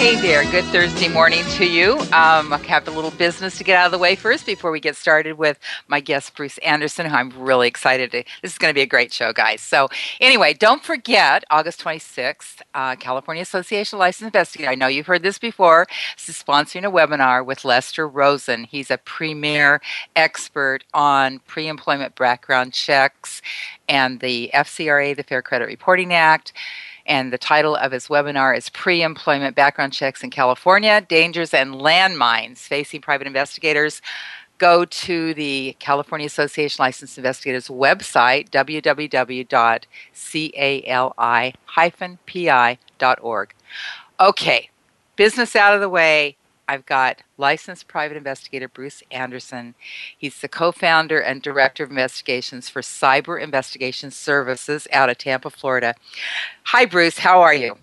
Hey there, good Thursday morning to you. Um, I have a little business to get out of the way first before we get started with my guest, Bruce Anderson, who I'm really excited to. This is going to be a great show, guys. So, anyway, don't forget August 26th, uh, California Association of Licensed Investigators. I know you've heard this before. This is sponsoring a webinar with Lester Rosen. He's a premier expert on pre employment background checks and the FCRA, the Fair Credit Reporting Act and the title of his webinar is Pre Employment Background Checks in California Dangers and Landmines Facing Private Investigators. Go to the California Association Licensed Investigators website, www.cali-pi.org. Okay, business out of the way. I've got licensed private investigator Bruce Anderson. He's the co founder and director of investigations for Cyber Investigation Services out of Tampa, Florida. Hi, Bruce. How are you?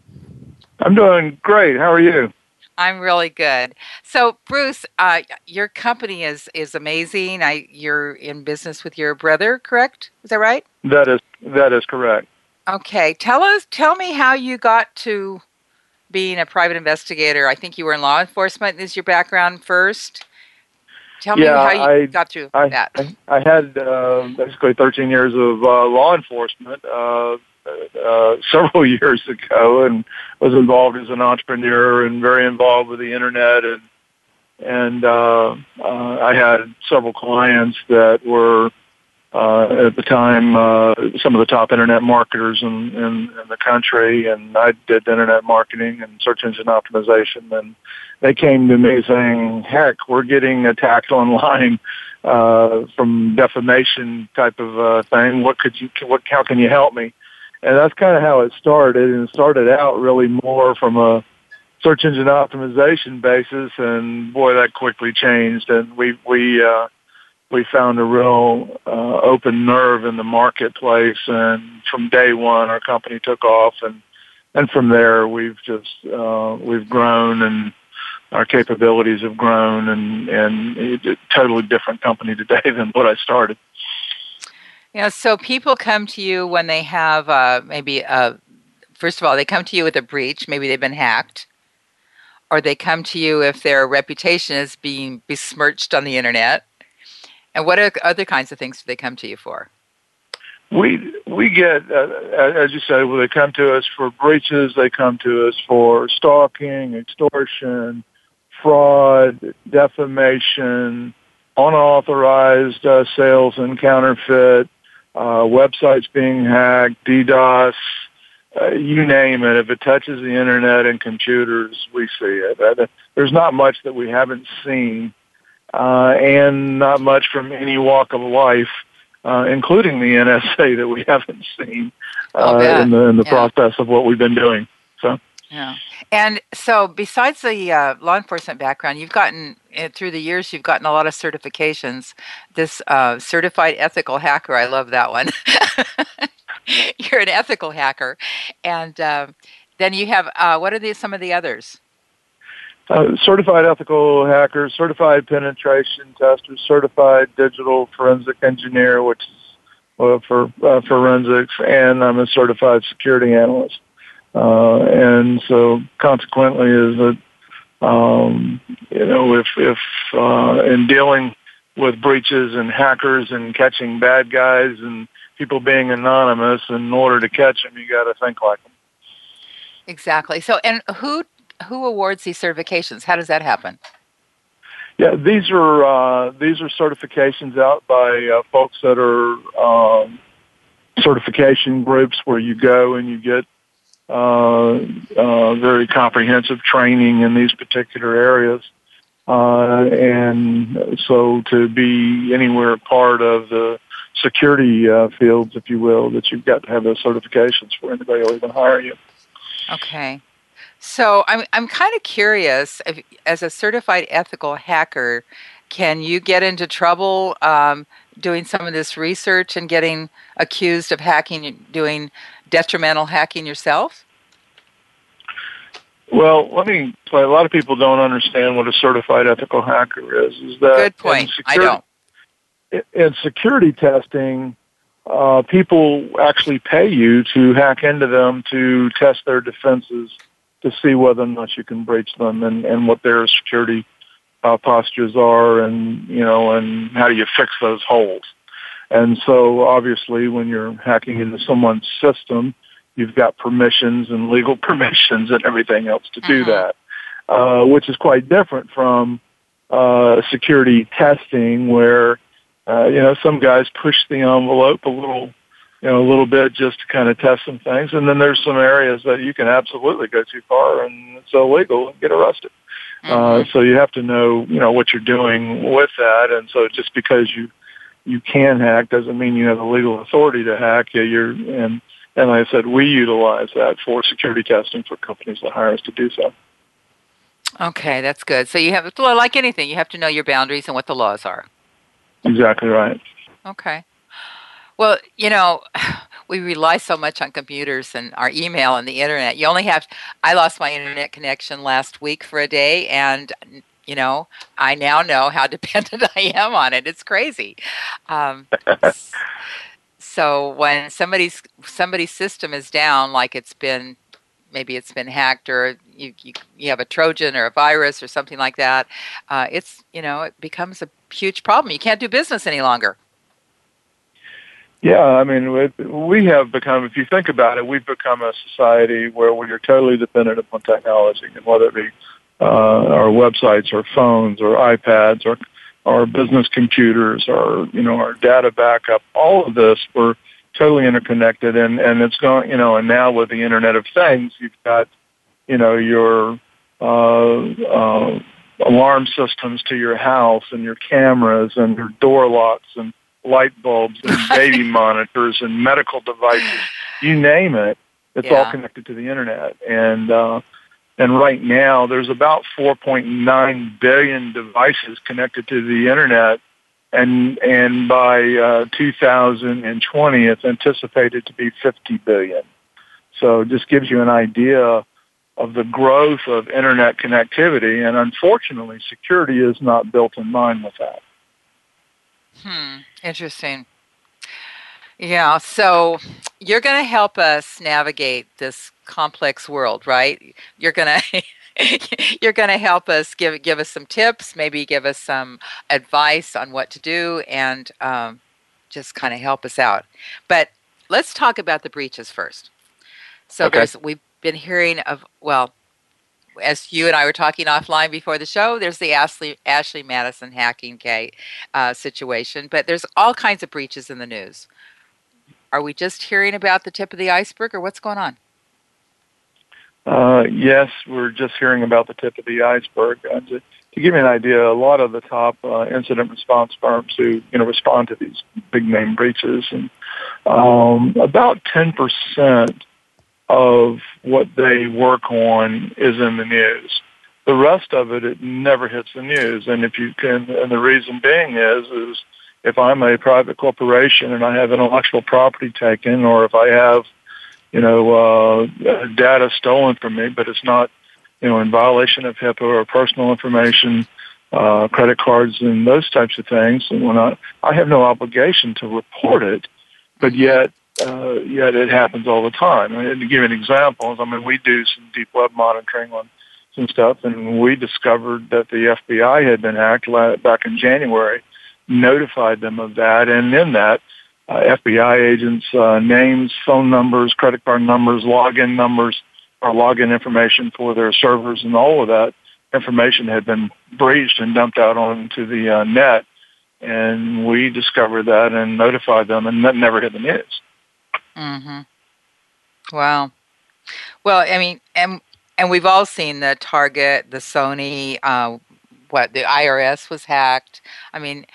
I'm doing great. How are you? I'm really good. So, Bruce, uh, your company is is amazing. I, you're in business with your brother, correct? Is that right? That is that is correct. Okay, tell us, tell me how you got to being a private investigator. I think you were in law enforcement. Is your background first? Tell yeah, me how you I, got through I, that. I, I had uh, basically 13 years of uh, law enforcement uh, uh, several years ago, and was involved as an entrepreneur and very involved with the internet and and uh, uh, I had several clients that were uh, at the time uh, some of the top internet marketers in, in, in the country, and I did internet marketing and search engine optimization, and they came to me saying, "Heck, we're getting attacked online." Uh, from defamation type of uh, thing. What could you? What? How can you help me? And that's kind of how it started. And it started out really more from a search engine optimization basis, and boy, that quickly changed. And we we uh, we found a real uh, open nerve in the marketplace, and from day one, our company took off, and and from there, we've just uh, we've grown, and our capabilities have grown, and and a totally different company today than what I started. Yeah, so people come to you when they have uh, maybe a, first of all, they come to you with a breach, maybe they've been hacked, or they come to you if their reputation is being besmirched on the internet and what are other kinds of things do they come to you for? We we get, uh, as you said, well, they come to us for breaches. They come to us for stalking, extortion, fraud, defamation, unauthorized uh, sales and counterfeit, uh, websites being hacked, DDoS, uh, you name it. If it touches the internet and computers, we see it. There's not much that we haven't seen uh, and not much from any walk of life, uh, including the NSA that we haven't seen uh, in the, in the yeah. process of what we've been doing. So. Yeah. And so, besides the uh, law enforcement background, you've gotten eh, through the years, you've gotten a lot of certifications. This uh, certified ethical hacker, I love that one. You're an ethical hacker, and uh, then you have uh, what are the, some of the others? Uh, certified ethical hacker, certified penetration tester, certified digital forensic engineer, which is uh, for uh, forensics, and I'm a certified security analyst. Uh, and so, consequently, is a Um, you know, if if uh, in dealing with breaches and hackers and catching bad guys and people being anonymous, in order to catch them, you got to think like them. Exactly. So, and who who awards these certifications? How does that happen? Yeah, these are uh, these are certifications out by uh, folks that are um, certification groups where you go and you get uh, uh, very comprehensive training in these particular areas. Uh, and so to be anywhere part of the security uh, fields, if you will, that you've got to have those certifications for anybody will even hire you. Okay. So I'm I'm kind of curious. If, as a certified ethical hacker, can you get into trouble um, doing some of this research and getting accused of hacking, doing detrimental hacking yourself? Well, let me. A lot of people don't understand what a certified ethical hacker is. Is that good point? Security, I don't. In security testing, uh, people actually pay you to hack into them to test their defenses to see whether or not you can breach them and, and what their security uh, postures are and, you know, and how do you fix those holes. And so obviously when you're hacking into someone's system, you've got permissions and legal permissions and everything else to do uh-huh. that, uh, which is quite different from uh, security testing where, uh, you know, some guys push the envelope a little you know, a little bit just to kind of test some things. And then there's some areas that you can absolutely go too far and it's illegal and get arrested. Uh, mm-hmm. So you have to know, you know, what you're doing with that. And so just because you, you can hack doesn't mean you have the legal authority to hack. Yeah, you're, and, and like I said, we utilize that for security testing for companies that hire us to do so. Okay, that's good. So you have, to, like anything, you have to know your boundaries and what the laws are. Exactly right. Okay. Well, you know, we rely so much on computers and our email and the internet. You only have, I lost my internet connection last week for a day, and, you know, I now know how dependent I am on it. It's crazy. Um, so when somebody's somebody's system is down, like it's been, maybe it's been hacked or you, you, you have a Trojan or a virus or something like that, uh, it's, you know, it becomes a huge problem. You can't do business any longer. Yeah, I mean, we have become, if you think about it, we've become a society where we are totally dependent upon technology, and whether it be uh, our websites or phones or iPads or our business computers or, you know, our data backup, all of this, we're totally interconnected and, and it's going, you know, and now with the Internet of Things, you've got, you know, your, uh, uh, alarm systems to your house and your cameras and your door locks and light bulbs and baby monitors and medical devices, you name it. It's yeah. all connected to the internet. And, uh, and right now there's about 4.9 billion devices connected to the internet. And, and by, uh, 2020, it's anticipated to be 50 billion. So it just gives you an idea of the growth of internet connectivity. And unfortunately, security is not built in line with that. Hmm. Interesting. Yeah. So you're going to help us navigate this complex world, right? You're going to. you're going to help us give give us some tips, maybe give us some advice on what to do, and um, just kind of help us out. But let's talk about the breaches first. So okay. there's we've been hearing of well, as you and I were talking offline before the show, there's the Ashley Ashley Madison hacking Kate uh, situation, but there's all kinds of breaches in the news. Are we just hearing about the tip of the iceberg, or what's going on? Uh, yes, we're just hearing about the tip of the iceberg. Uh, to, to, give you an idea, a lot of the top uh, incident response firms who you know respond to these big name breaches, and um, about ten percent of what they work on is in the news. The rest of it, it never hits the news. And if you can, and the reason being is, is if I'm a private corporation and I have intellectual property taken, or if I have, you know, uh, data stolen from me, but it's not, you know, in violation of HIPAA or personal information, uh, credit cards and those types of things, and when I, I have no obligation to report it, but yet uh, yet it happens all the time. And to give an example, I mean, we do some deep web monitoring on some stuff, and we discovered that the FBI had been hacked back in January, notified them of that, and in that, uh, FBI agents' uh, names, phone numbers, credit card numbers, login numbers, or login information for their servers, and all of that information had been breached and dumped out onto the uh, net. And we discovered that and notified them, and that never hit the news. Mm-hmm. Wow. Well, I mean, and and we've all seen the Target, the Sony, uh, what the IRS was hacked. I mean,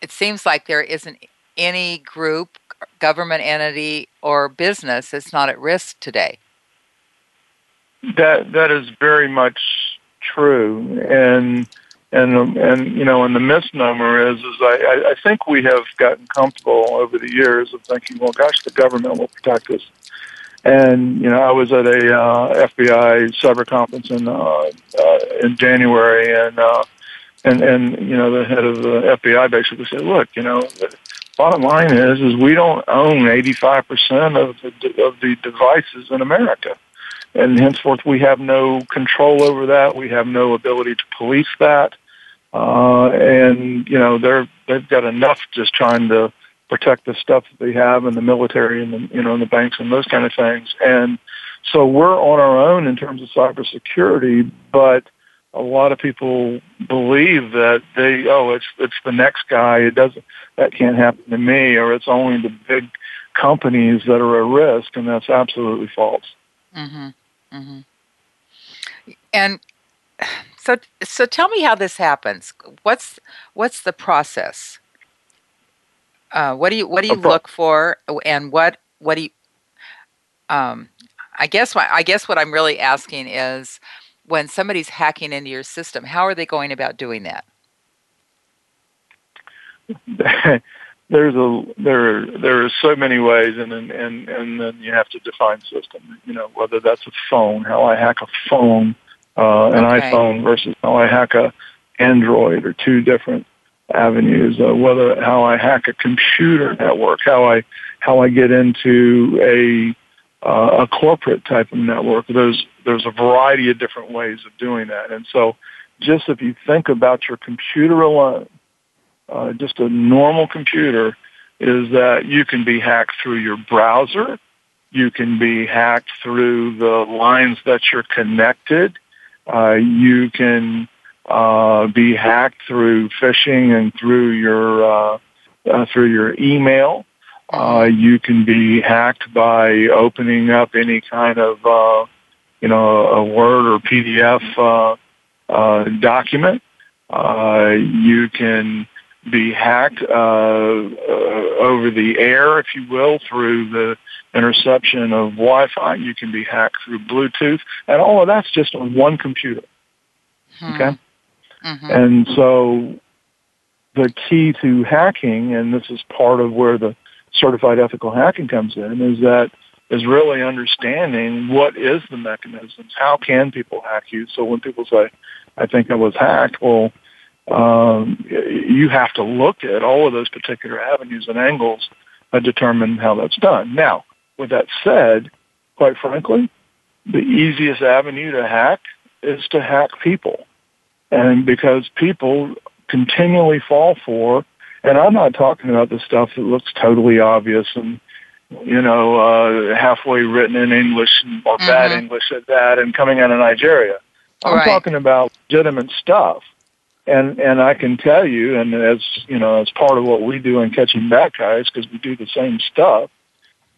it seems like there isn't any group, government entity, or business that's not at risk today. That that is very much true, and and and you know, and the misnomer is is I I think we have gotten comfortable over the years of thinking, well, gosh, the government will protect us. And you know, I was at a uh, FBI cyber conference in uh, uh, in January, and uh, and and you know, the head of the FBI basically said, "Look, you know, bottom line is is we don't own 85 percent of the of the devices in America." And henceforth we have no control over that. We have no ability to police that, uh, and you know they're they've got enough just trying to protect the stuff that they have in the military and the you know in the banks and those kind of things. And so we're on our own in terms of cybersecurity, but a lot of people believe that they oh it's it's the next guy it doesn't that can't happen to me or it's only the big companies that are at risk and that's absolutely false. Mm-hmm. Mm-hmm. And so, so tell me how this happens. What's what's the process? Uh, what do you what do you look for, and what what do you? Um, I guess what I guess what I'm really asking is, when somebody's hacking into your system, how are they going about doing that? there's a there there are so many ways, and and and, and then you have to define system. You know whether that's a phone, how I hack a phone, uh, an okay. iPhone versus how I hack a Android, or two different avenues. Uh, whether how I hack a computer network, how I how I get into a uh, a corporate type of network. There's there's a variety of different ways of doing that, and so just if you think about your computer alone uh, just a normal computer is that you can be hacked through your browser. You can be hacked through the lines that you're connected. Uh, you can uh, be hacked through phishing and through your uh, uh, through your email. Uh, you can be hacked by opening up any kind of uh, you know a Word or PDF uh, uh, document. Uh, you can be hacked uh, uh, over the air, if you will, through the interception of Wi-Fi. You can be hacked through Bluetooth, and all of that's just on one computer. Hmm. Okay, mm-hmm. and so the key to hacking, and this is part of where the certified ethical hacking comes in, is that is really understanding what is the mechanisms. How can people hack you? So when people say, "I think I was hacked," well um, you have to look at all of those particular avenues and angles and determine how that's done. Now, with that said, quite frankly, the easiest avenue to hack is to hack people. And because people continually fall for, and I'm not talking about the stuff that looks totally obvious and, you know, uh, halfway written in English or mm-hmm. bad English at that and coming out of Nigeria. I'm right. talking about legitimate stuff and and I can tell you, and as you know, as part of what we do in catching bad guys, because we do the same stuff,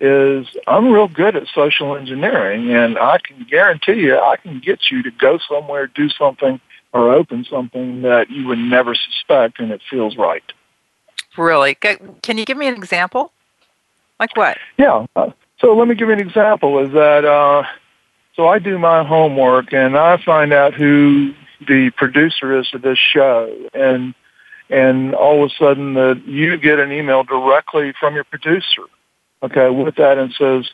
is I'm real good at social engineering, and I can guarantee you, I can get you to go somewhere, do something, or open something that you would never suspect, and it feels right. Really? Can you give me an example? Like what? Yeah. Uh, so let me give you an example. Is that uh, so? I do my homework, and I find out who the producer is of this show. And and all of a sudden that you get an email directly from your producer okay with that and says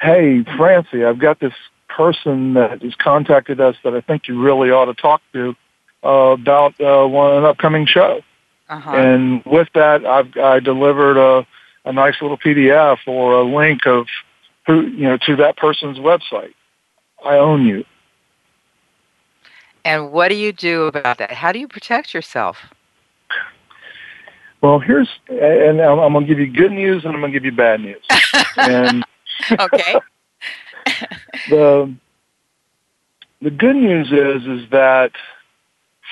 hey francie i've got this person that has contacted us that i think you really ought to talk to uh, about uh, one an upcoming show. Uh-huh. and with that i've i delivered a a nice little pdf or a link of who you know to that person's website. I own you And what do you do about that? How do you protect yourself? Well, here's, and I'm, I'm going to give you good news and I'm going to give you bad news. and okay. the the good news is is that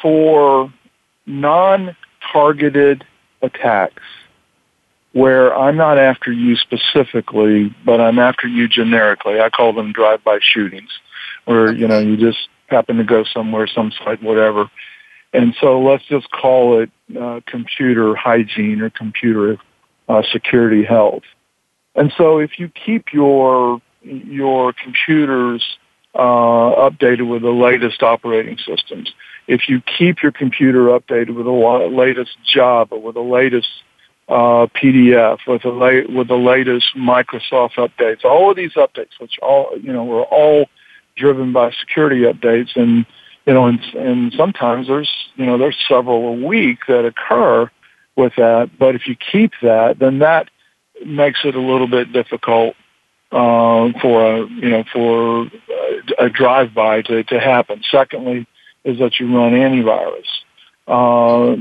for non-targeted attacks, where I'm not after you specifically, but I'm after you generically. I call them drive-by shootings, where you know you just happen to go somewhere, some site, whatever, and so let's just call it uh, computer hygiene or computer uh, security health. And so if you keep your your computers uh, updated with the latest operating systems, if you keep your computer updated with the latest Java, with the latest uh, PDF, with the la- with the latest Microsoft updates, all of these updates, which all you know, were all driven by security updates, and you know, and, and sometimes there's, you know, there's several a week that occur with that. But if you keep that, then that makes it a little bit difficult uh, for a, you know, for a, a drive-by to, to happen. Secondly, is that you run antivirus. Uh,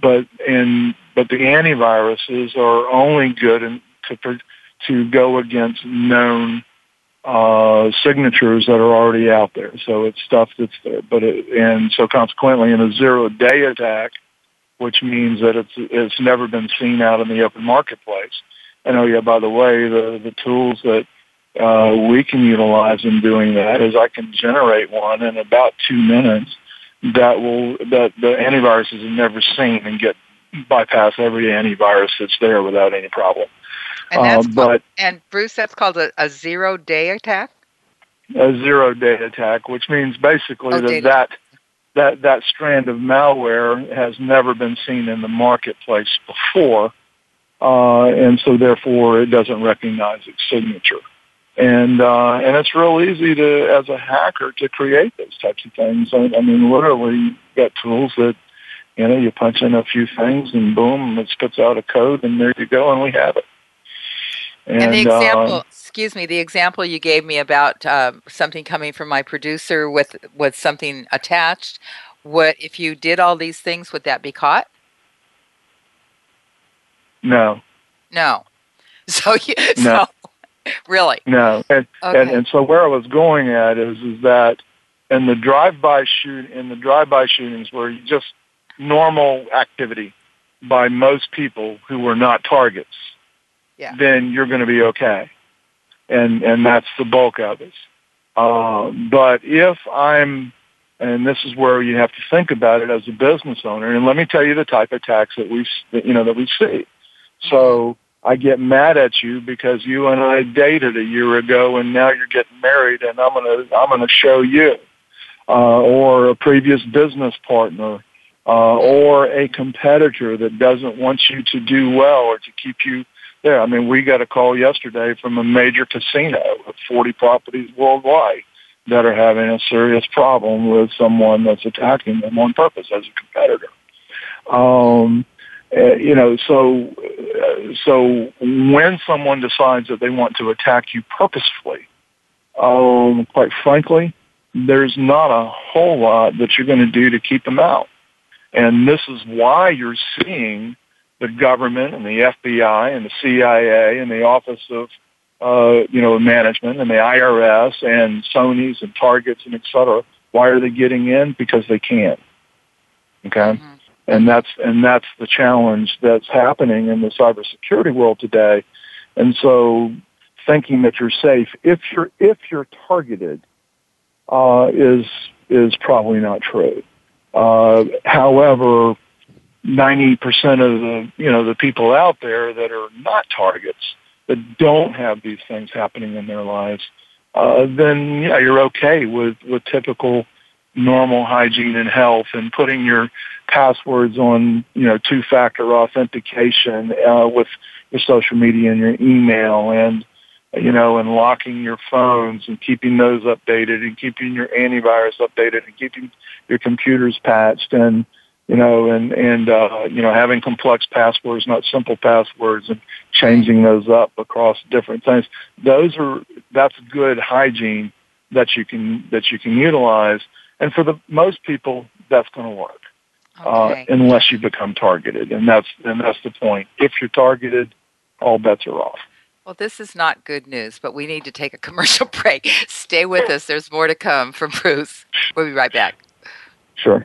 but in but the antiviruses are only good in, to to go against known uh, signatures that are already out there. So it's stuff that's there. But it, and so consequently, in a zero day attack, which means that it's it's never been seen out in the open marketplace. And oh yeah, by the way, the the tools that uh, we can utilize in doing that is I can generate one in about two minutes that will that the antiviruses have never seen and get bypass every antivirus that's there without any problem. And that's uh, but called, and Bruce, that's called a, a zero day attack. A zero day attack, which means basically oh, that that that that strand of malware has never been seen in the marketplace before, uh, and so therefore it doesn't recognize its signature. And uh, and it's real easy to, as a hacker, to create those types of things. I, I mean, literally, you got tools that you know you punch in a few things, and boom, it spits out a code, and there you go, and we have it. And, and the example, uh, excuse me, the example you gave me about uh, something coming from my producer with with something attached. What if you did all these things? Would that be caught? No. No. So you, no. So, really? No. And, okay. and and so where I was going at is is that in the drive-by shoot in the drive-by shootings where you just normal activity by most people who were not targets yeah. then you're going to be okay. And, and that's the bulk of it. Uh, but if I'm, and this is where you have to think about it as a business owner, and let me tell you the type of tax that we, you know, that we see. So I get mad at you because you and I dated a year ago and now you're getting married and I'm going to, I'm going to show you. Uh, or a previous business partner, uh, or a competitor that doesn't want you to do well or to keep you yeah, I mean, we got a call yesterday from a major casino with 40 properties worldwide that are having a serious problem with someone that's attacking them on purpose as a competitor. Um, uh, you know, so uh, so when someone decides that they want to attack you purposefully, um, quite frankly, there's not a whole lot that you're going to do to keep them out. And this is why you're seeing the government and the FBI and the CIA and the Office of uh, you know management and the IRS and Sony's and Targets and et cetera. Why are they getting in? Because they can. Okay. Mm-hmm. And that's and that's the challenge that's happening in the cybersecurity world today. And so thinking that you're safe if you're if you're targeted uh, is is probably not true. Uh, however, 90% of the, you know, the people out there that are not targets, that don't have these things happening in their lives, uh, then yeah, you're okay with, with typical normal hygiene and health and putting your passwords on, you know, two-factor authentication, uh, with your social media and your email and, you know, and locking your phones and keeping those updated and keeping your antivirus updated and keeping your computers patched and, you know, and and uh, you know having complex passwords, not simple passwords, and changing those up across different things. Those are that's good hygiene that you can that you can utilize. and for the most people, that's going to work. Uh, okay. Uh, unless you become targeted, and that's and that's the point. If you're targeted, all bets are off. Well, this is not good news, but we need to take a commercial break. Stay with us. There's more to come from Bruce. We'll be right back. Sure.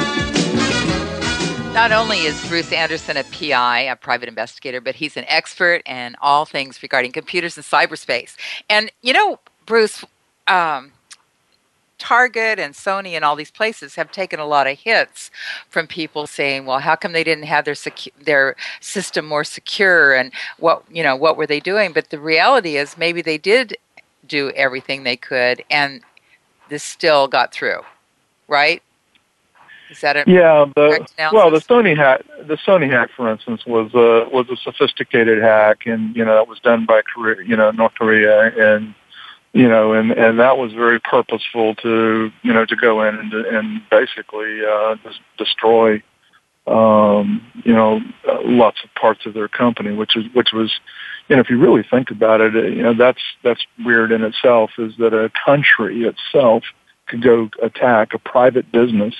Not only is Bruce Anderson a PI, a private investigator, but he's an expert in all things regarding computers and cyberspace. And, you know, Bruce, um, Target and Sony and all these places have taken a lot of hits from people saying, "Well, how come they didn't have their secu- their system more secure?" And what you know, what were they doing? But the reality is, maybe they did do everything they could, and this still got through, right? Is that a yeah? The well, the Sony hack, the Sony hack, for instance, was a was a sophisticated hack, and you know that was done by Korea, you know North Korea, and you know, and and that was very purposeful to you know to go in and and basically uh, just destroy um, you know uh, lots of parts of their company, which is which was you know if you really think about it, uh, you know that's that's weird in itself is that a country itself could go attack a private business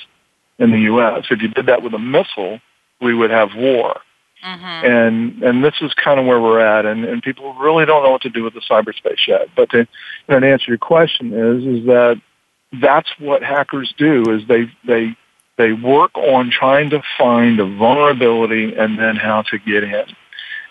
in the U.S. If you did that with a missile, we would have war. Mm-hmm. And and this is kind of where we're at, and, and people really don't know what to do with the cyberspace yet. But to, you know, to answer your question is is that that's what hackers do is they they they work on trying to find a vulnerability and then how to get in.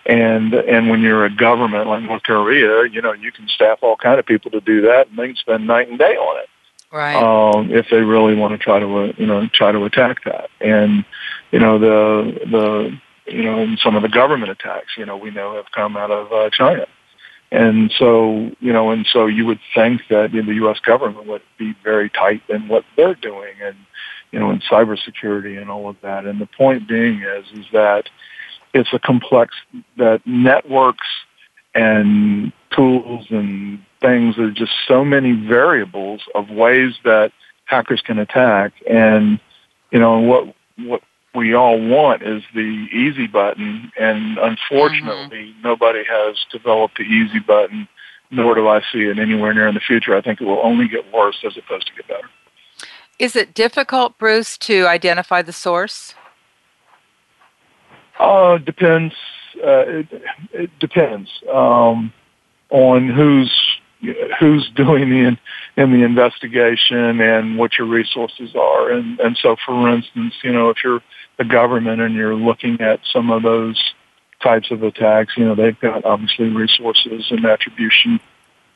And and when you're a government like North Korea, you know you can staff all kind of people to do that, and they can spend night and day on it right? Um, if they really want to try to uh, you know try to attack that, and you know the the you know some of the government attacks you know we know have come out of uh, China, and so you know and so you would think that the U.S. government would be very tight in what they're doing and you know in cybersecurity and all of that. And the point being is is that it's a complex that networks and tools and things. There's just so many variables of ways that hackers can attack. And, you know, what, what we all want is the easy button. And unfortunately, mm-hmm. nobody has developed the easy button, nor do I see it anywhere near in the future. I think it will only get worse as opposed to get better. Is it difficult, Bruce, to identify the source? Uh, depends. Uh, it, it depends um, on who's who's doing the in, the investigation and what your resources are. And and so, for instance, you know, if you're the government and you're looking at some of those types of attacks, you know, they've got obviously resources and attribution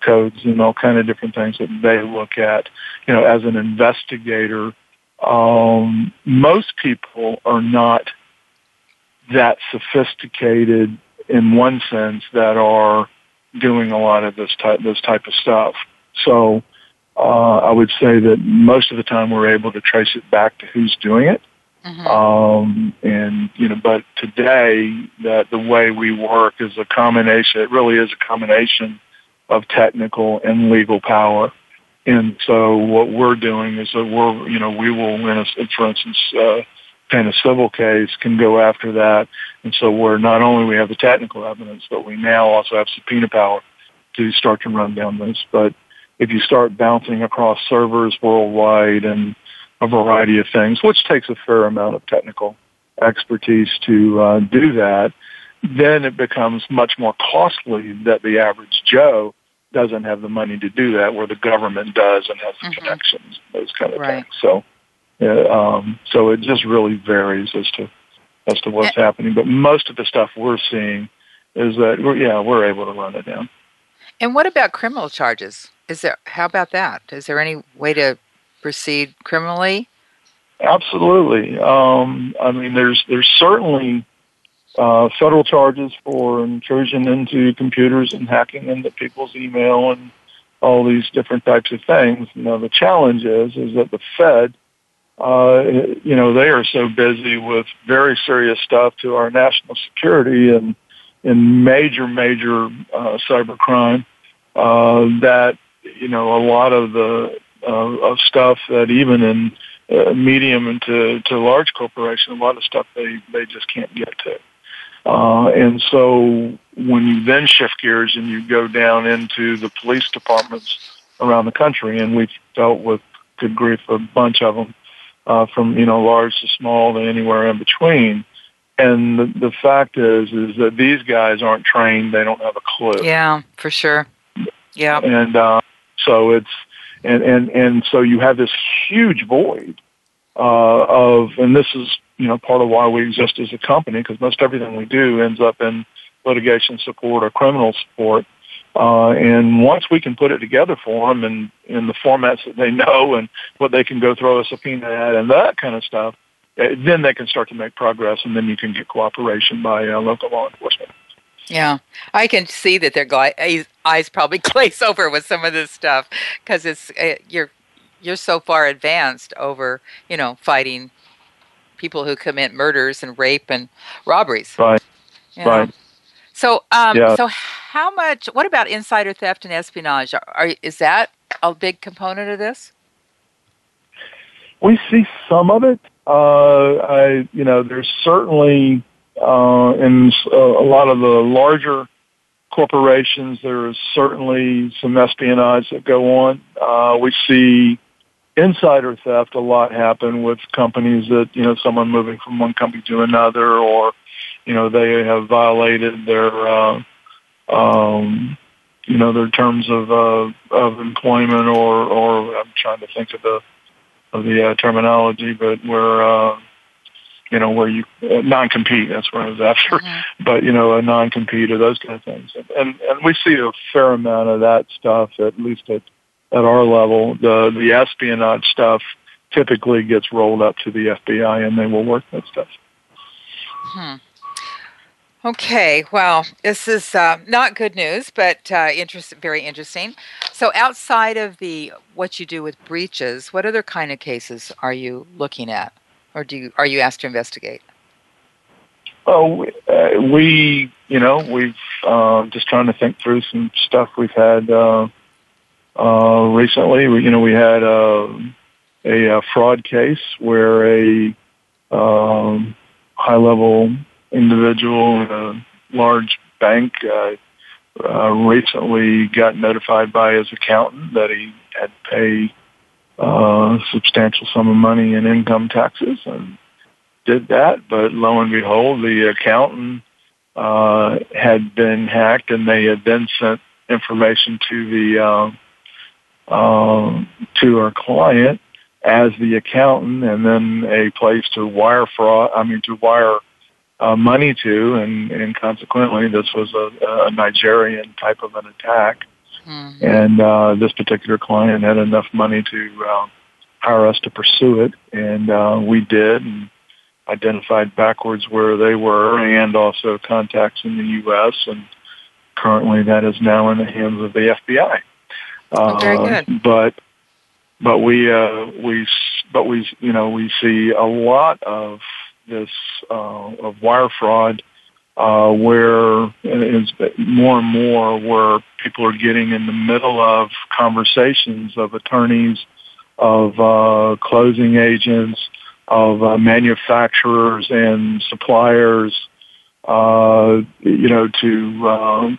codes and all kind of different things that they look at. You know, as an investigator, um, most people are not that sophisticated in one sense that are doing a lot of this type this type of stuff. So uh, I would say that most of the time we're able to trace it back to who's doing it. Mm-hmm. Um, and you know, but today that the way we work is a combination. It really is a combination of technical and legal power. And so what we're doing is that we're, you know, we will, in a, for instance, uh, kind of civil case can go after that. And so we're not only we have the technical evidence, but we now also have subpoena power to start to run down this. But if you start bouncing across servers worldwide and a variety of things, which takes a fair amount of technical expertise to uh, do that, then it becomes much more costly that the average Joe doesn't have the money to do that, where the government does and has the mm-hmm. connections, those kind of right. things. So um, so it just really varies as to as to what's happening. But most of the stuff we're seeing is that we're, yeah we're able to run it down. And what about criminal charges? Is there how about that? Is there any way to proceed criminally? Absolutely. Um, I mean, there's there's certainly uh, federal charges for intrusion into computers and hacking into people's email and all these different types of things. Now the challenge is is that the Fed uh, you know, they are so busy with very serious stuff to our national security and in major, major uh, cyber crime uh, that you know a lot of the uh, of stuff that even in uh, medium and to, to large corporations, a lot of stuff they they just can't get to. Uh, and so when you then shift gears and you go down into the police departments around the country, and we've dealt with good grief a bunch of them uh, from you know large to small to anywhere in between. And the, the fact is, is that these guys aren't trained; they don't have a clue. Yeah, for sure. Yeah. And uh, so it's and and and so you have this huge void uh, of, and this is you know part of why we exist as a company because most everything we do ends up in litigation support or criminal support. Uh, and once we can put it together for them and in the formats that they know and what they can go throw a subpoena at and that kind of stuff, uh, then they can start to make progress and then you can get cooperation by uh, local law enforcement. Yeah, I can see that their eyes probably glaze over with some of this stuff because it's uh, you're you're so far advanced over you know fighting people who commit murders and rape and robberies. Right. Know? Right. So, um, yeah. so how much? What about insider theft and espionage? Are, are, is that a big component of this? We see some of it. Uh, I, you know, there's certainly uh, in uh, a lot of the larger corporations, there is certainly some espionage that go on. Uh, we see insider theft a lot happen with companies that you know someone moving from one company to another or you know they have violated their uh, um, you know their terms of uh, of employment or or I'm trying to think of the of the uh, terminology, but where uh, you know where you uh, non compete. That's what I was after. Mm-hmm. But you know a non compete or those kind of things, and and we see a fair amount of that stuff at least at at our level. The the espionage stuff typically gets rolled up to the FBI, and they will work that stuff. Hmm. Okay, well, this is uh, not good news, but uh, interest, very interesting. So, outside of the what you do with breaches, what other kind of cases are you looking at, or do you, are you asked to investigate? Oh, uh, we, you know, we've uh, just trying to think through some stuff we've had uh, uh, recently. We, you know, we had um, a, a, fraud case where a um, high-level individual in a large bank uh, uh, recently got notified by his accountant that he had to pay uh, a substantial sum of money in income taxes and did that. But lo and behold, the accountant uh, had been hacked and they had then sent information to the um, uh, to our client as the accountant, and then a place to wire fraud. I mean, to wire uh, money to, and, and consequently, this was a, a Nigerian type of an attack. Mm-hmm. And uh, this particular client had enough money to uh, hire us to pursue it, and uh, we did, and identified backwards where they were, and also contacts in the U.S. And currently, that is now in the hands of the FBI. Oh, very uh, good. But but we uh, we but we you know we see a lot of this uh, of wire fraud uh, where it's more and more where people are getting in the middle of conversations of attorneys, of uh, closing agents, of uh, manufacturers and suppliers, uh, you know, to uh,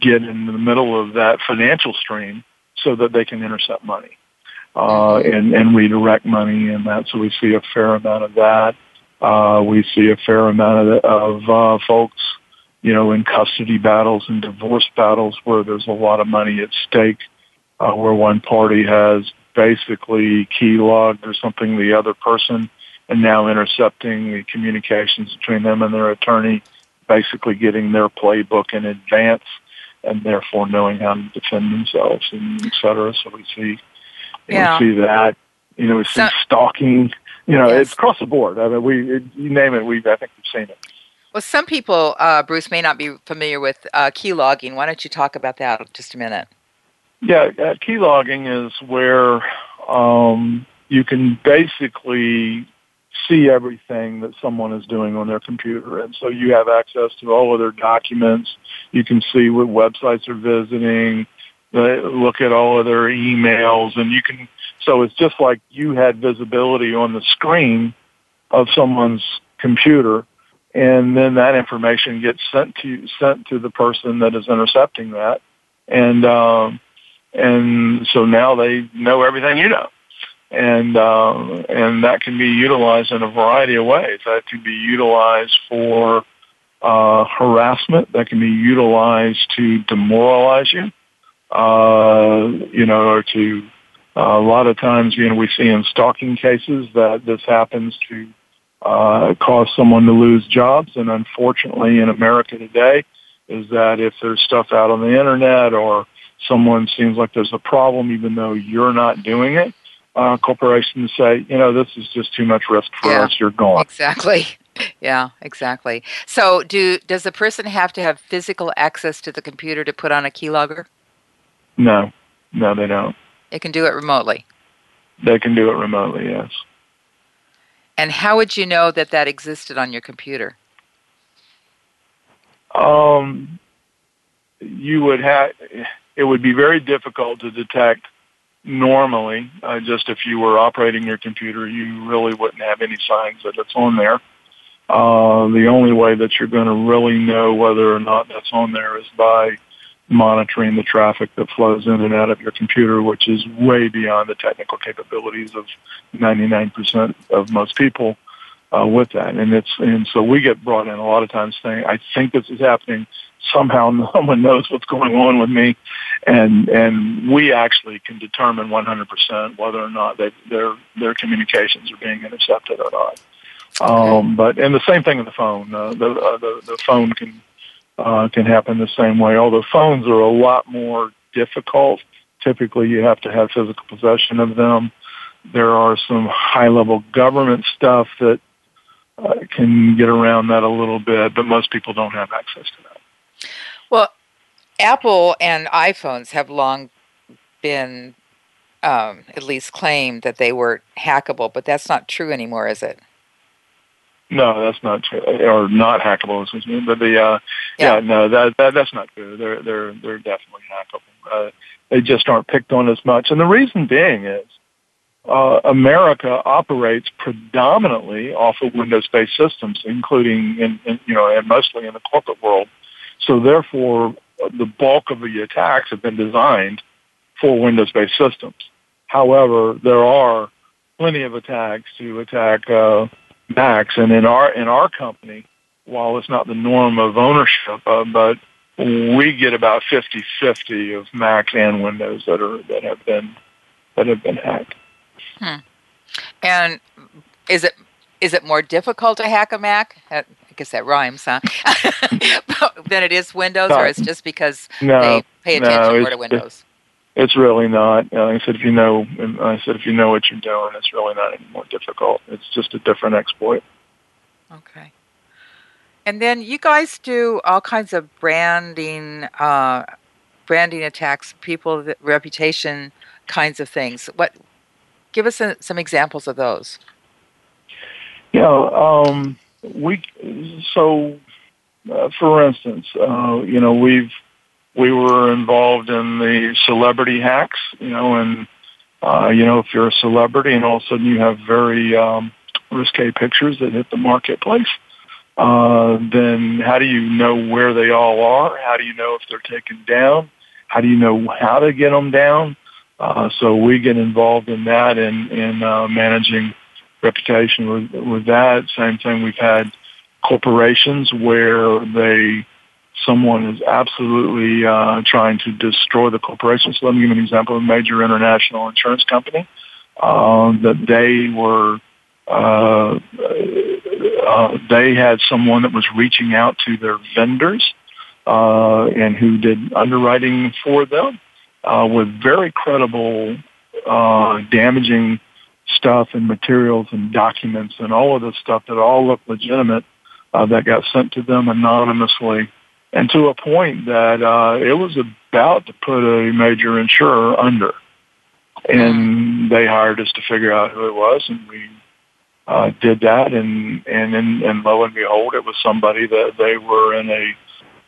get in the middle of that financial stream so that they can intercept money uh, and, and redirect money and that. So we see a fair amount of that. Uh, we see a fair amount of, of uh, folks, you know, in custody battles and divorce battles where there's a lot of money at stake, uh, where one party has basically key logged or something the other person and now intercepting the communications between them and their attorney, basically getting their playbook in advance and therefore knowing how to defend themselves and et cetera. So we see, yeah. we see that, you know, we see so, stalking, you know, yes. it's across the board. I mean, we it, you name it, we I think we've seen it. Well, some people, uh, Bruce, may not be familiar with uh, key logging. Why don't you talk about that just a minute? Yeah, uh, key logging is where um, you can basically see everything that someone is doing on their computer. And so you have access to all of their documents. You can see what websites they're visiting, look at all of their emails, and you can so it's just like you had visibility on the screen of someone's computer, and then that information gets sent to sent to the person that is intercepting that, and um, and so now they know everything you know, and uh, and that can be utilized in a variety of ways. That can be utilized for uh, harassment. That can be utilized to demoralize you, uh, you know, or to uh, a lot of times, you know, we see in stalking cases that this happens to uh, cause someone to lose jobs. And unfortunately, in America today, is that if there's stuff out on the internet or someone seems like there's a problem, even though you're not doing it, uh, corporations say, you know, this is just too much risk for yeah, us. You're gone. Exactly. Yeah, exactly. So, do does the person have to have physical access to the computer to put on a keylogger? No, no, they don't. It can do it remotely. They can do it remotely, yes. And how would you know that that existed on your computer? Um, you would have. It would be very difficult to detect normally. Uh, just if you were operating your computer, you really wouldn't have any signs that it's on there. Uh, the only way that you're going to really know whether or not that's on there is by monitoring the traffic that flows in and out of your computer, which is way beyond the technical capabilities of 99% of most people uh, with that. And it's and so we get brought in a lot of times saying, "I think this is happening." Somehow, no one knows what's going on with me, and and we actually can determine 100% whether or not they, their their communications are being intercepted or not. Um, but and the same thing in the phone. Uh, the, uh, the the phone can uh, can happen the same way. Although phones are a lot more difficult. Typically, you have to have physical possession of them. There are some high-level government stuff that uh, can get around that a little bit, but most people don't have access to that. Well, Apple and iPhones have long been um, at least claimed that they were hackable, but that's not true anymore, is it? No, that's not true, or not hackable. Excuse me. But the uh, yeah. yeah, no, that, that that's not true. They're they're they're definitely hackable. Uh, they just aren't picked on as much, and the reason being is uh, America operates predominantly off of Windows-based systems, including in, in you know and mostly in the corporate world. So therefore, the bulk of the attacks have been designed for Windows-based systems. However, there are plenty of attacks to attack. Uh, Macs. And in our in our company, while it's not the norm of ownership, uh, but we get about 50-50 of Macs and Windows that are that have been that have been hacked. Hmm. And is it is it more difficult to hack a Mac? I guess that rhymes, huh? than it is Windows, no. or it's just because no, they pay attention no, more to Windows? It's really not. Uh, I said if you know, I said if you know what you're doing, it's really not any more difficult. It's just a different exploit. Okay. And then you guys do all kinds of branding, uh, branding attacks, people reputation kinds of things. What? Give us a, some examples of those. Yeah, um, we so uh, for instance, uh, you know we've we were involved in the celebrity hacks, you know, and uh, you know if you're a celebrity and all of a sudden you have very um, risque pictures that hit the marketplace, uh, then how do you know where they all are? How do you know if they're taken down? How do you know how to get them down? Uh, so we get involved in that and in, uh, managing reputation with, with that. Same thing we've had corporations where they someone is absolutely uh, trying to destroy the corporation. So let me give an example. Of a major international insurance company uh, that they were uh, uh, they had someone that was reaching out to their vendors uh, and who did underwriting for them uh, with very credible, uh, damaging stuff and materials and documents and all of this stuff that all looked legitimate uh, that got sent to them anonymously and to a point that uh, it was about to put a major insurer under. And they hired us to figure out who it was, and we uh, did that, and and and, and lo and behold, it was somebody that they were in a,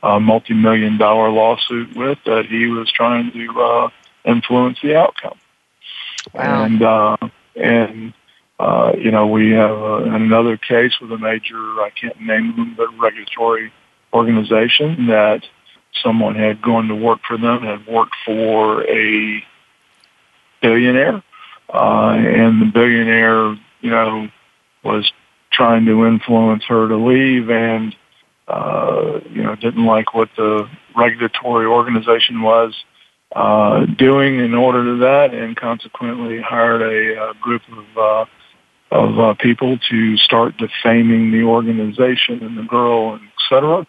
a multi-million dollar lawsuit with that he was trying to uh, influence the outcome. Wow. And uh, and uh, you know we have uh, another case with a major I can't name them, but regulatory organization that someone had gone to work for them, had worked for a billionaire, uh, and the billionaire, you know, was trying to influence her to leave and, uh, you know, didn't like what the regulatory organization was uh, doing in order to that and consequently hired a, a group of, uh, of uh, people to start defaming the organization and the girl, and et cetera.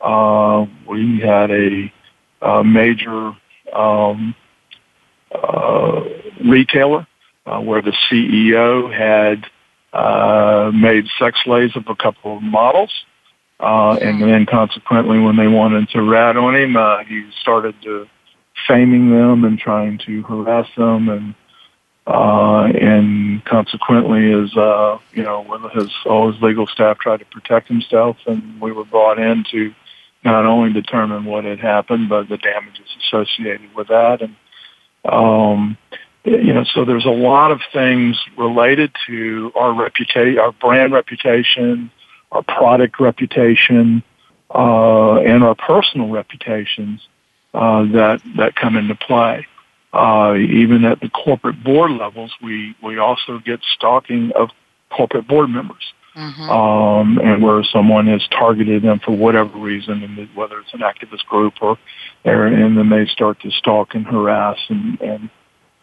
Uh, we had a, a major um, uh, retailer uh, where the CEO had uh, made sex slaves of a couple of models. Uh, and then consequently, when they wanted to rat on him, uh, he started to faming them and trying to harass them and uh, and consequently his uh, you know his all his legal staff tried to protect himself and we were brought in to not only determine what had happened but the damages associated with that and um, you know, so there's a lot of things related to our reputation, our brand reputation, our product reputation, uh, and our personal reputations uh, that that come into play. Uh, even at the corporate board levels, we we also get stalking of corporate board members, mm-hmm. um, and where someone has targeted them for whatever reason, and whether it's an activist group or, and then they start to stalk and harass and, and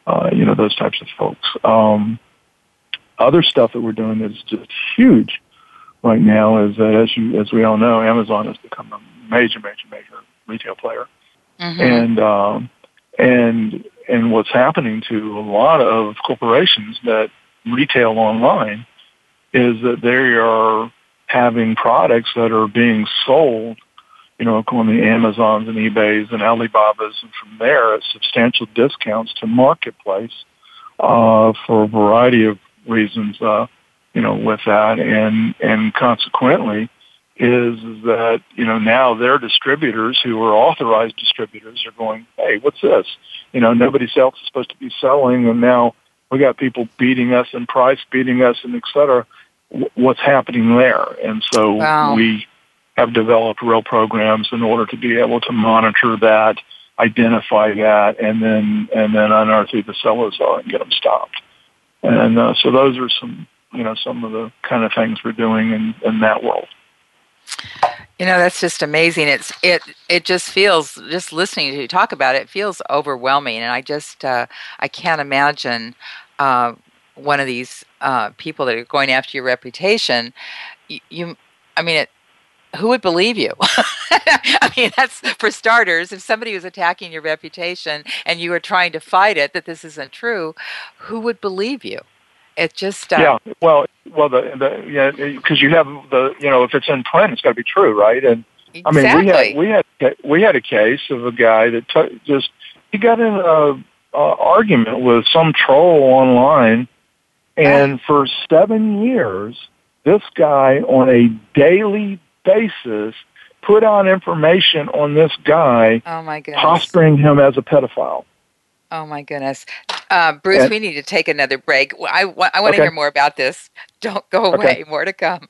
uh, you know, those types of folks. Um, other stuff that we're doing that's just huge right now is that, as you, as we all know, Amazon has become a major, major, major retail player, mm-hmm. and um, and and what's happening to a lot of corporations that retail online is that they are having products that are being sold you know, on the Amazons and eBays and Alibabas, and from there at substantial discounts to marketplace uh, for a variety of reasons. Uh, you know, with that, and and consequently, is that you know now their distributors who are authorized distributors are going, hey, what's this? You know, nobody else is supposed to be selling, and now we got people beating us in price, beating us, and et cetera. What's happening there? And so wow. we have developed real programs in order to be able to monitor that, identify that, and then and then unearth who the sellers are and get them stopped. And uh, so those are some you know some of the kind of things we're doing in, in that world. You know, that's just amazing. It's it it just feels just listening to you talk about it, it feels overwhelming, and I just uh, I can't imagine uh, one of these uh, people that are going after your reputation. You, you I mean, it, who would believe you? I mean, that's for starters. If somebody was attacking your reputation and you were trying to fight it, that this isn't true, who would believe you? It just uh, yeah. Well, well, the, the yeah, because you have the you know if it's in print, it's got to be true, right? And exactly. I mean, we had we had we had a case of a guy that t- just he got in a, a argument with some troll online, and for seven years, this guy on a daily basis put out information on this guy, oh my goodness. posturing him as a pedophile. Oh my goodness. Uh, Bruce, and, we need to take another break. I, I want to okay. hear more about this. Don't go away. Okay. More to come.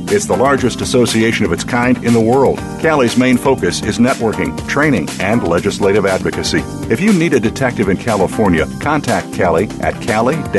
It's the largest association of its kind in the world. CALI's main focus is networking, training, and legislative advocacy. If you need a detective in California, contact CALI at cali-pi.org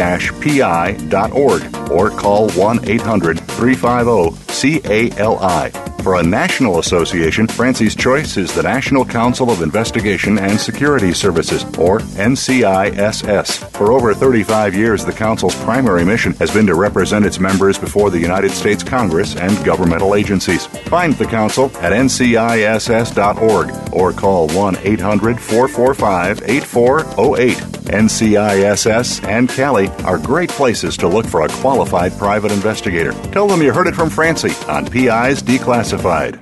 or call 1 800 350 CALI. For a national association, Francie's choice is the National Council of Investigation and Security Services, or NCISS. For over 35 years, the Council's primary mission has been to represent its members before the United States Congress and governmental agencies. Find the Council at nciss.org or call 1 800 445 8408. NCISS and Cali are great places to look for a qualified private investigator. Tell them you heard it from Francie on PIs Declassified.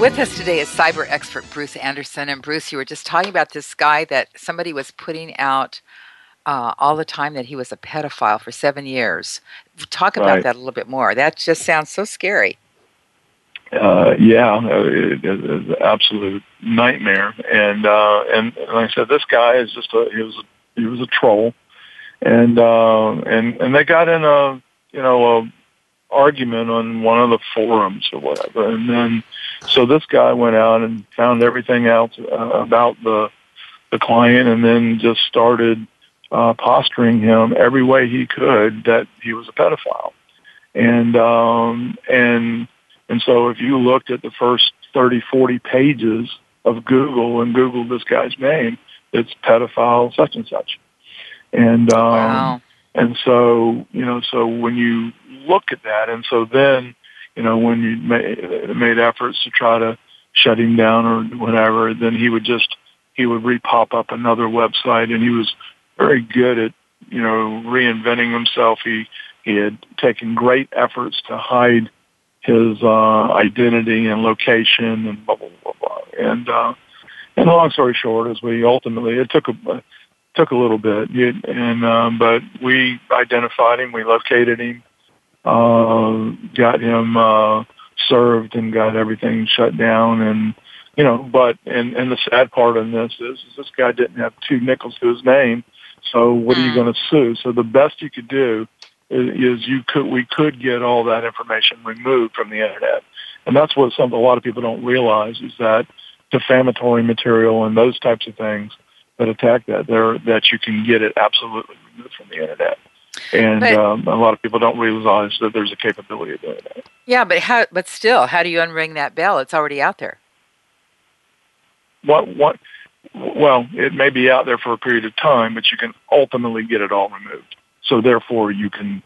With us today is cyber expert Bruce Anderson. And Bruce, you were just talking about this guy that somebody was putting out uh, all the time that he was a pedophile for seven years. Talk about Right. that a little bit more. That just sounds so scary. Uh, yeah, it, it, it's an absolute nightmare. And uh, and like I said, this guy is just a he was a, he was a troll, and uh, and and they got in a you know a argument on one of the forums or whatever, and then so this guy went out and found everything else uh, about the the client, and then just started uh, posturing him every way he could that he was a pedophile, and um, and and so if you looked at the first 30, 40 pages of Google and Googled this guy's name, it's pedophile such and such. And um, wow. and so, you know, so when you look at that, and so then, you know, when you made, made efforts to try to shut him down or whatever, then he would just, he would re-pop up another website and he was very good at, you know, reinventing himself. He, he had taken great efforts to hide his uh, identity and location and blah blah blah blah. And uh, and long story short, is we ultimately it took a took a little bit, and um, but we identified him, we located him, uh, got him uh, served, and got everything shut down. And you know, but and and the sad part in this is, is this guy didn't have two nickels to his name. So what are you Mm. going to sue? So the best you could do is, is you could we could get all that information removed from the internet, And that's what some a lot of people don't realize is that defamatory material and those types of things that attack that there that you can get it absolutely removed from the internet. And but, um, a lot of people don't realize that there's a capability of doing that. Yeah, but how? But still, how do you unring that bell? It's already out there. What? What? Well, it may be out there for a period of time, but you can ultimately get it all removed. So therefore, you can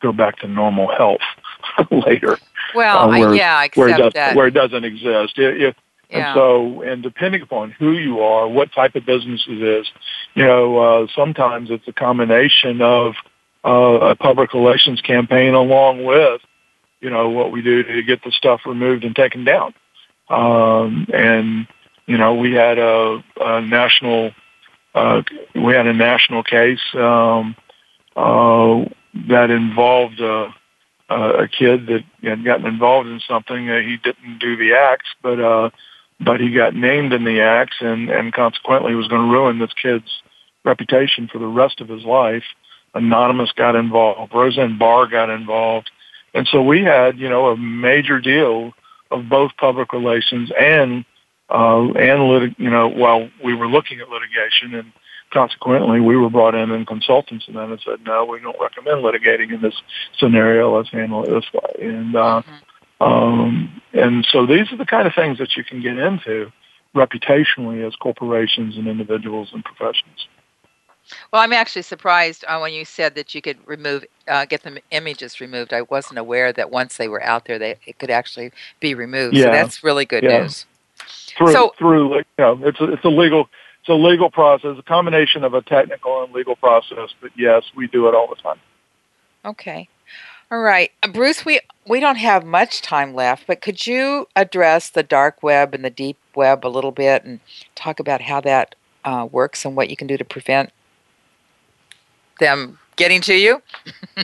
go back to normal health later. Well, uh, where, yeah, I where it, does, that. where it doesn't exist. It, it, yeah. And so, and depending upon who you are, what type of business it is, you know, uh, sometimes it's a combination of uh, a public relations campaign along with, you know, what we do to get the stuff removed and taken down. Um, and you know, we had a, a national, uh, we had a national case um, uh, that involved a, a kid that had gotten involved in something. Uh, he didn't do the acts, but uh, but he got named in the acts, and and consequently was going to ruin this kid's reputation for the rest of his life. Anonymous got involved. Roseanne Barr got involved. And so we had, you know, a major deal of both public relations and uh, and lit- you know, while we were looking at litigation, and consequently, we were brought in and consultants, and then and said, no, we don't recommend litigating in this scenario. Let's handle it this way. And uh, mm-hmm. um, and so these are the kind of things that you can get into reputationally as corporations and individuals and professions. Well, I'm actually surprised uh, when you said that you could remove, uh, get the images removed. I wasn't aware that once they were out there, they it could actually be removed. Yeah. So that's really good yeah. news through so, through you know it's a, it's a legal it's a legal process, a combination of a technical and legal process. But yes, we do it all the time. Okay, all right, uh, Bruce. We we don't have much time left, but could you address the dark web and the deep web a little bit and talk about how that uh, works and what you can do to prevent them getting to you?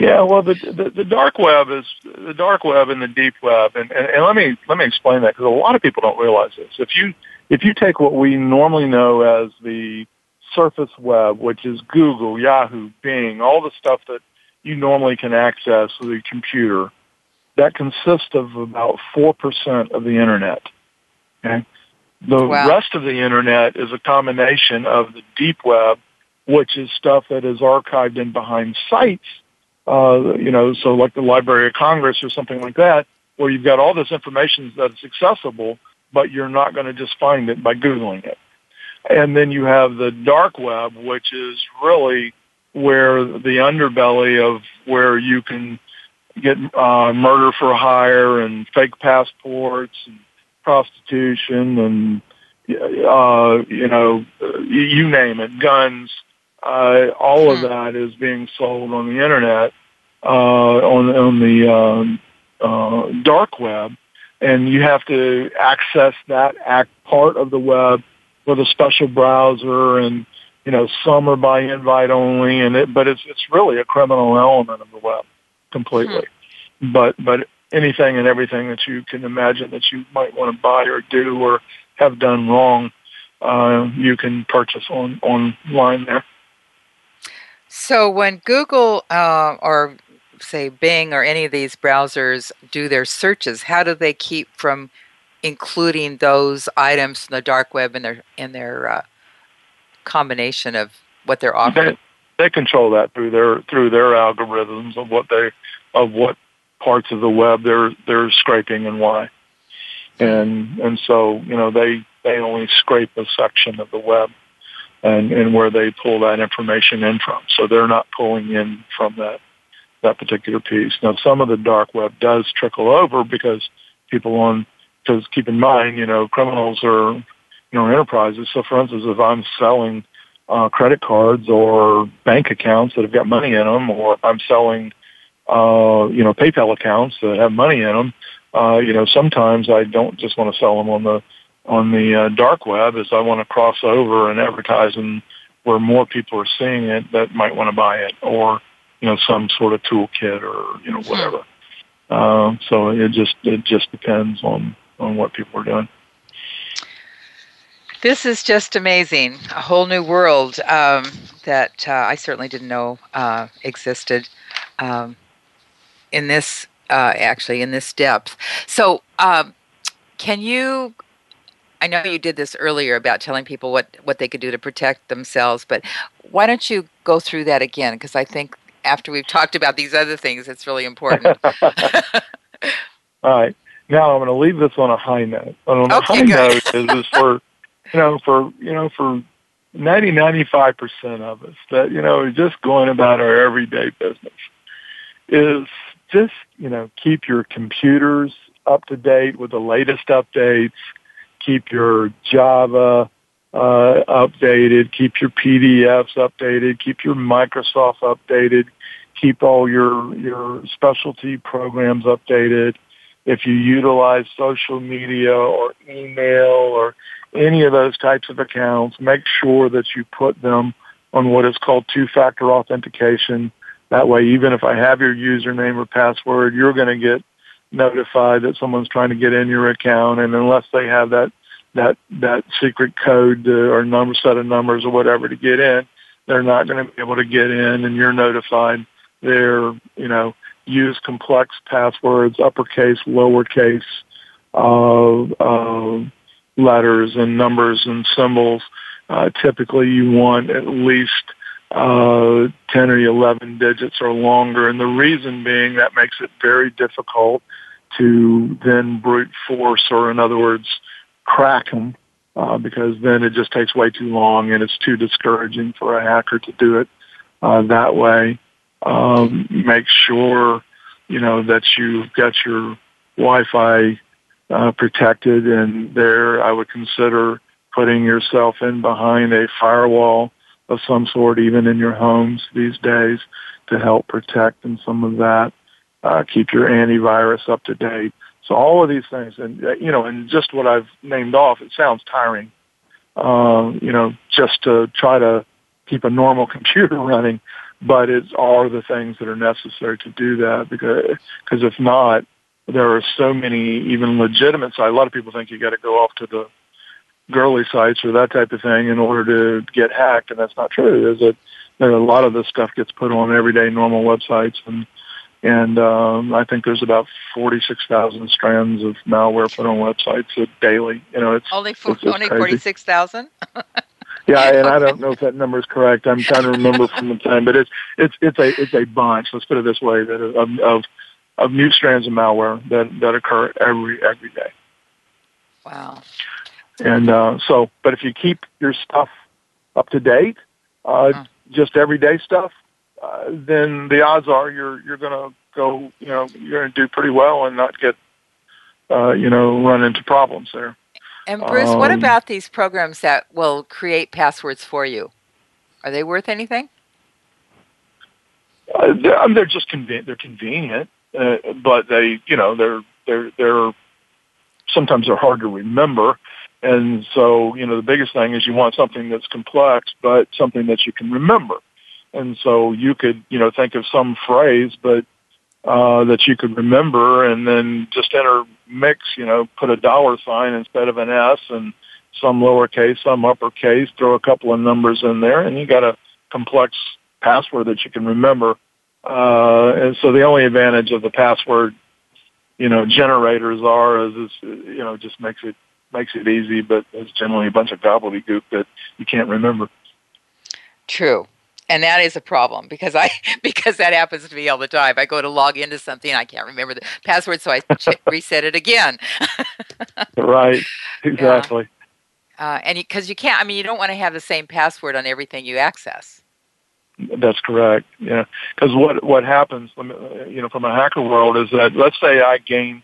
Yeah, well, the, the, the dark web is the dark web and the deep web, and, and, and let me let me explain that because a lot of people don't realize this. If you if you take what we normally know as the surface web, which is Google, Yahoo, Bing, all the stuff that you normally can access with a computer, that consists of about four percent of the internet. Okay, the wow. rest of the internet is a combination of the deep web, which is stuff that is archived in behind sites uh, you know, so like the Library of Congress or something like that, where you've got all this information that's accessible, but you're not going to just find it by Googling it. And then you have the dark web, which is really where the underbelly of where you can get uh, murder for hire and fake passports and prostitution and uh, you know you name it, guns, uh, all of hmm. that is being sold on the internet, uh, on on the um, uh, dark web, and you have to access that act part of the web with a special browser, and you know some are by invite only, and it, but it's it's really a criminal element of the web completely. Hmm. But but anything and everything that you can imagine that you might want to buy or do or have done wrong, uh, you can purchase on online there. So when Google uh, or say Bing or any of these browsers do their searches, how do they keep from including those items from the dark web in their in their uh, combination of what they're offering? They, they control that through their through their algorithms of what they of what parts of the web they're they're scraping and why. And and so you know they they only scrape a section of the web and, and where they pull that information in from. So they're not pulling in from that that particular piece. Now, some of the dark web does trickle over because people on because keep in mind, you know, criminals are you know enterprises. So, for instance, if I'm selling uh, credit cards or bank accounts that have got money in them, or I'm selling uh, you know PayPal accounts that have money in them, uh, you know, sometimes I don't just want to sell them on the on the uh, dark web is I want to cross over and advertise and where more people are seeing it that might want to buy it or you know some sort of toolkit or you know whatever. Uh, so it just it just depends on on what people are doing. This is just amazing. A whole new world um, that uh, I certainly didn't know uh, existed. Um, in this uh, actually in this depth. So, um, can you? I know you did this earlier about telling people what what they could do to protect themselves, but why don't you go through that again? Because I think after we've talked about these other things, it's really important. All right. Now I'm going to leave this on a high note. On okay, a high good. note is, is for, you know, for, you know, for 90, 95% of us that, you know, are just going about our everyday business is just, you know, keep your computers up to date with the latest updates, keep your Java uh, updated, keep your PDFs updated, keep your Microsoft updated, keep all your, your specialty programs updated. If you utilize social media or email or any of those types of accounts, make sure that you put them on what is called two-factor authentication. That way, even if I have your username or password, you're going to get notified that someone's trying to get in your account. And unless they have that that that secret code to, or number set of numbers or whatever to get in, they're not going to be able to get in, and you're notified. They're you know use complex passwords, uppercase, lowercase, uh, uh, letters and numbers and symbols. Uh, typically, you want at least uh, 10 or 11 digits or longer, and the reason being that makes it very difficult to then brute force, or in other words, crack them, uh, because then it just takes way too long and it's too discouraging for a hacker to do it uh, that way. Um, make sure you know that you've got your Wi-Fi uh, protected, and there I would consider putting yourself in behind a firewall of some sort, even in your homes these days, to help protect and some of that. Uh, keep your antivirus up to date. So all of these things, and uh, you know, and just what I've named off, it sounds tiring. Uh, you know, just to try to keep a normal computer running, but it's all the things that are necessary to do that because because if not, there are so many even legitimate sites. A lot of people think you got to go off to the girly sites or that type of thing in order to get hacked, and that's not true. A there a lot of this stuff gets put on everyday normal websites, and and um, I think there's about forty six thousand strands of malware put on websites daily. You know, it's only for, it's only forty six thousand. Yeah, and I don't know if that number is correct. I'm trying to remember from the time, but it's it's it's a it's a bunch. Let's put it this way: that of of, of new strands of malware that that occur every every day. Wow. And uh, so, but if you keep your stuff up to date, uh, Huh. just everyday stuff, uh, then the odds are you're you're going to go, you know, you're going to do pretty well and not get, uh, you know, run into problems there. And Bruce, what Um, about these programs that will create passwords for you? Are they worth anything? Uh, they're, they're just conven- they're convenient, uh, but they, you know, they're they're they're sometimes they're hard to remember, and so you know the biggest thing is you want something that's complex, but something that you can remember, and so you could you know think of some phrase, but uh, that you could remember, and then just enter mix, you know, put a dollar sign instead of an S, and some lowercase, some uppercase, throw a couple of numbers in there, and you got a complex password that you can remember. Uh, and so the only advantage of the password, you know, generators are is, is you know, just makes it makes it easy, but it's generally a bunch of gobbledygook that you can't remember. True. And that is a problem because I because that happens to me all the time. I go to log into something, I can't remember the password, so I ch- reset it again. Right. Exactly. Uh, and because you, can't, I mean, you don't want to have the same password on everything you access. That's correct. Yeah, because what what happens, uh, you know, from a hacker world is that let's say I gain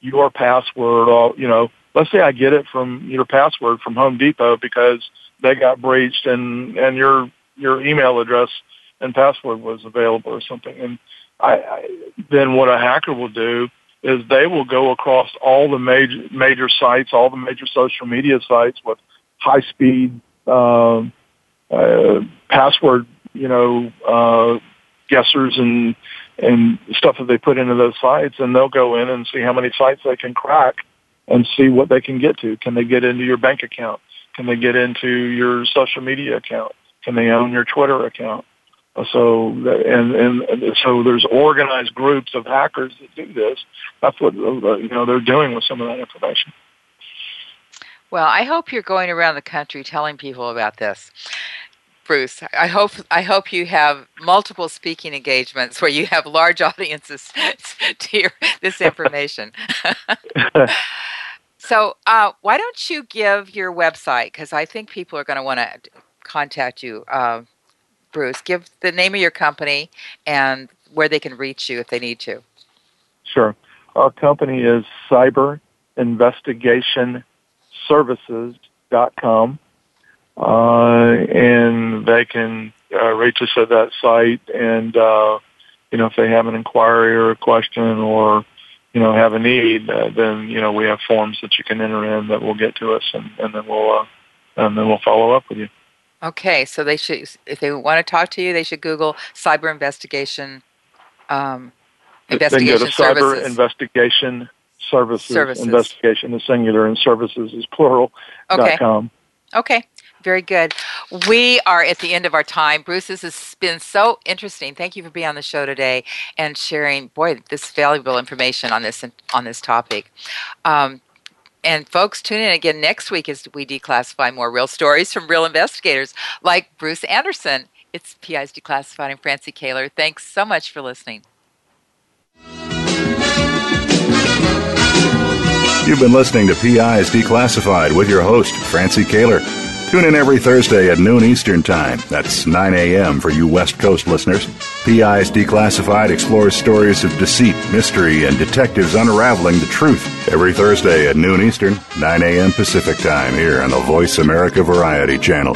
your password, or you know, let's say I get it from your password from Home Depot because they got breached and and your your email address and password was available or something, and I, I then what a hacker will do is they will go across all the major major sites, all the major social media sites with high speed um, uh, password you know, uh, guessers and and stuff that they put into those sites, and they'll go in and see how many sites they can crack and see what they can get to. Can they get into your bank account? Can they get into your social media account? Can they own your Twitter account? Uh, so and and so there's organized groups of hackers that do this. That's what uh, uh, you know they're doing with some of that information. Well, I hope you're going around the country telling people about this. Bruce, I hope I hope you have multiple speaking engagements where you have large audiences to hear this information. so, uh, why don't you give your website? Because I think people are going to want to contact you. Uh, Bruce, give the name of your company and where they can reach you if they need to. Sure. Our company is Cyber Investigation Services.com. Uh, and they can uh, reach us at that site. And, uh, you know, if they have an inquiry or a question or, you know, have a need, uh, then, you know, we have forms that you can enter in that will get to us and, and then we'll, uh, and then we'll follow up with you. Okay, so they should, if they want to talk to you, they should Google cyber investigation. Um, investigation then go to cyber investigation services, services. Investigation is singular and services is plural. Okay. Com. Okay. Very good. We are at the end of our time. Bruce, this has been so interesting. Thank you for being on the show today and sharing, boy, this valuable information on this on this topic. Um, and folks, tune in again next week as we declassify more real stories from real investigators like Bruce Anderson. It's PI's Declassified. I'm Francie Koehler. Thanks so much for listening. You've been listening to PI's Declassified with your host, Francie Koehler. Tune in every Thursday at noon Eastern Time. That's 9 a.m. for you West Coast listeners. PI's Declassified explores stories of deceit, mystery, and detectives unraveling the truth. Every Thursday at noon Eastern, 9 a.m. Pacific Time here on the Voice America Variety Channel.